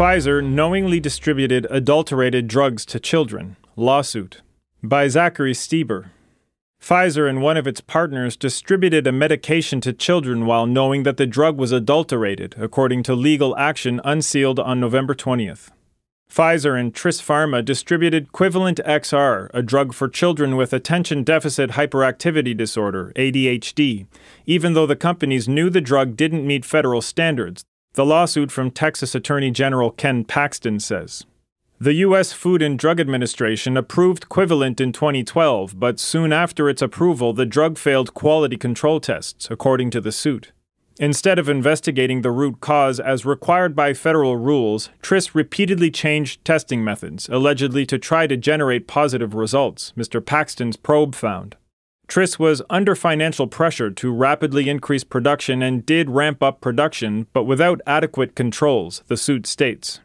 Pfizer knowingly distributed adulterated drugs to children. Lawsuit. By Zachary Stieber. Pfizer and one of its partners distributed a medication to children while knowing that the drug was adulterated, according to legal action unsealed on November 20th. Pfizer and Tris Pharma distributed Quillivant XR, a drug for children with attention deficit hyperactivity disorder, ADHD, even though the companies knew the drug didn't meet federal standards, the lawsuit from Texas Attorney General Ken Paxton says. The U.S. Food and Drug Administration approved Quillivant in 2012, but soon after its approval, the drug failed quality control tests, according to the suit. Instead of investigating the root cause as required by federal rules, Tris repeatedly changed testing methods, allegedly to try to generate positive results, Mr. Paxton's probe found. Tris was under financial pressure to rapidly increase production and did ramp up production, but without adequate controls, the suit states.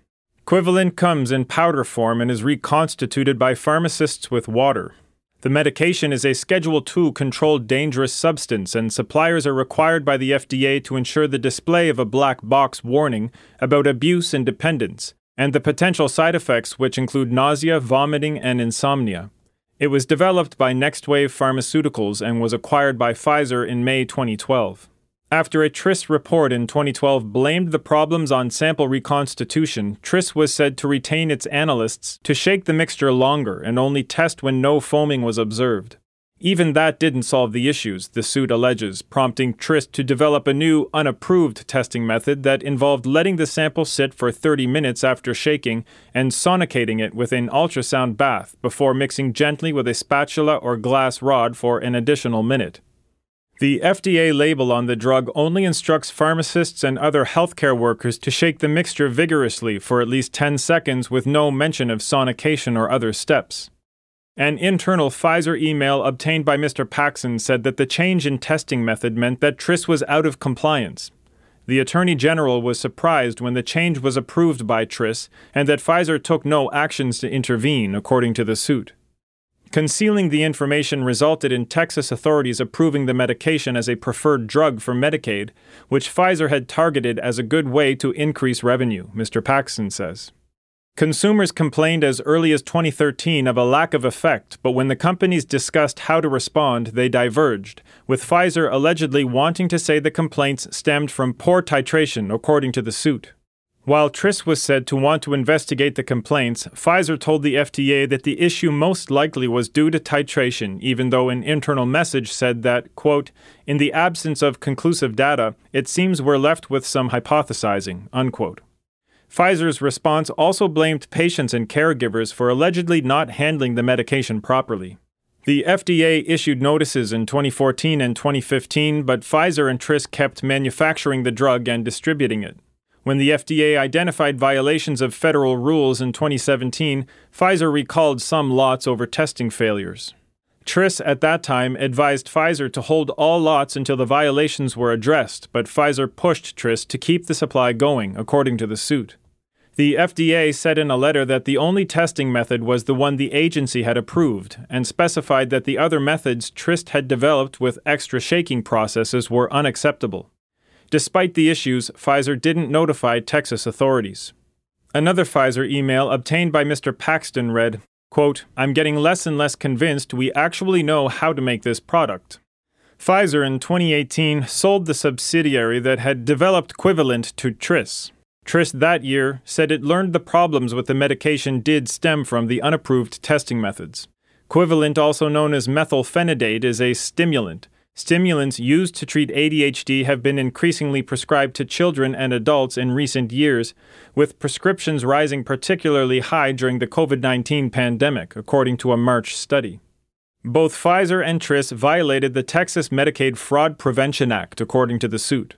Quillivant comes in powder form and is reconstituted by pharmacists with water. The medication is a Schedule II controlled dangerous substance, and suppliers are required by the FDA to ensure the display of a black box warning about abuse and dependence, and the potential side effects, which include nausea, vomiting, and insomnia. It was developed by NextWave Pharmaceuticals and was acquired by Pfizer in May 2012. After a TRIS report in 2012 blamed the problems on sample reconstitution, TRIS was said to retain its analysts to shake the mixture longer and only test when no foaming was observed. Even that didn't solve the issues, the suit alleges, prompting Tris to develop a new, unapproved testing method that involved letting the sample sit for 30 minutes after shaking and sonicating it with an ultrasound bath before mixing gently with a spatula or glass rod for an additional minute. The FDA label on the drug only instructs pharmacists and other healthcare workers to shake the mixture vigorously for at least 10 seconds with no mention of sonication or other steps. An internal Pfizer email obtained by Mr. Paxton said that the change in testing method meant that Tris was out of compliance. The Attorney General was surprised when the change was approved by Tris and that Pfizer took no actions to intervene, according to the suit. Concealing the information resulted in Texas authorities approving the medication as a preferred drug for Medicaid, which Pfizer had targeted as a good way to increase revenue, Mr. Paxton says. Consumers complained as early as 2013 of a lack of effect, but when the companies discussed how to respond, they diverged, with Pfizer allegedly wanting to say the complaints stemmed from poor titration, according to the suit. While Tris was said to want to investigate the complaints, Pfizer told the FDA that the issue most likely was due to titration, even though an internal message said that, quote, in the absence of conclusive data, it seems we're left with some hypothesizing, unquote. Pfizer's response also blamed patients and caregivers for allegedly not handling the medication properly. The FDA issued notices in 2014 and 2015, but Pfizer and Tris kept manufacturing the drug and distributing it. When the FDA identified violations of federal rules in 2017, Pfizer recalled some lots over testing failures. Tris at that time advised Pfizer to hold all lots until the violations were addressed, but Pfizer pushed Tris to keep the supply going, according to the suit. The FDA said in a letter that the only testing method was the one the agency had approved, and specified that the other methods Tris had developed with extra shaking processes were unacceptable. Despite the issues, Pfizer didn't notify Texas authorities. Another Pfizer email obtained by Mr. Paxton read, quote, I'm getting less and less convinced we actually know how to make this product. Pfizer in 2018 sold the subsidiary that had developed Quillivant to Tris. Tris that year said it learned the problems with the medication did stem from the unapproved testing methods. Quillivant, also known as methylphenidate, is a stimulant. Stimulants used to treat ADHD have been increasingly prescribed to children and adults in recent years, with prescriptions rising particularly high during the COVID 19 pandemic, according to a March study. Both Pfizer and Tris violated the Texas Medicaid Fraud Prevention Act, according to the suit.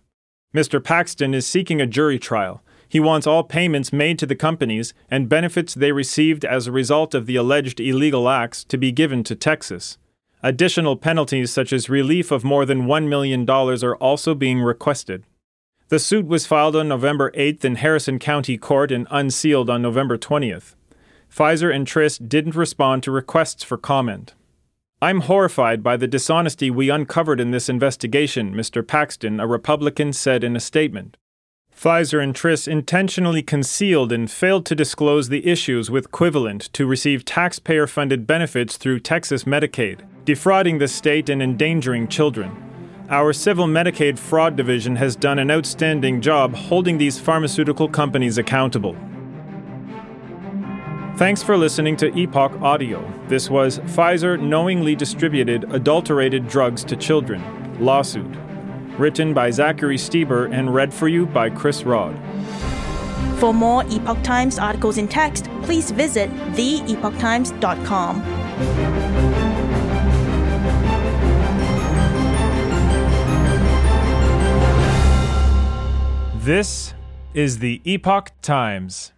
Mr. Paxton is seeking a jury trial. He wants all payments made to the companies and benefits they received as a result of the alleged illegal acts to be given to Texas. Additional penalties, such as relief of more than $1 million, are also being requested. The suit was filed on November 8th in Harrison County Court and unsealed on November 20th. Pfizer and Tris didn't respond to requests for comment. I'm horrified by the dishonesty we uncovered in this investigation, Mr. Paxton, a Republican, said in a statement. Pfizer and Tris intentionally concealed and failed to disclose the issues with Quillivant to receive taxpayer funded benefits through Texas Medicaid, defrauding the state and endangering children. Our Civil Medicaid Fraud Division has done an outstanding job holding these pharmaceutical companies accountable. Thanks for listening to Epoch Audio. This was Pfizer knowingly distributed adulterated drugs to children. Lawsuit written by Zachary Stieber and read for you by Chris Rod. For more Epoch Times articles in text, please visit theepochtimes.com. This is the Epoch Times.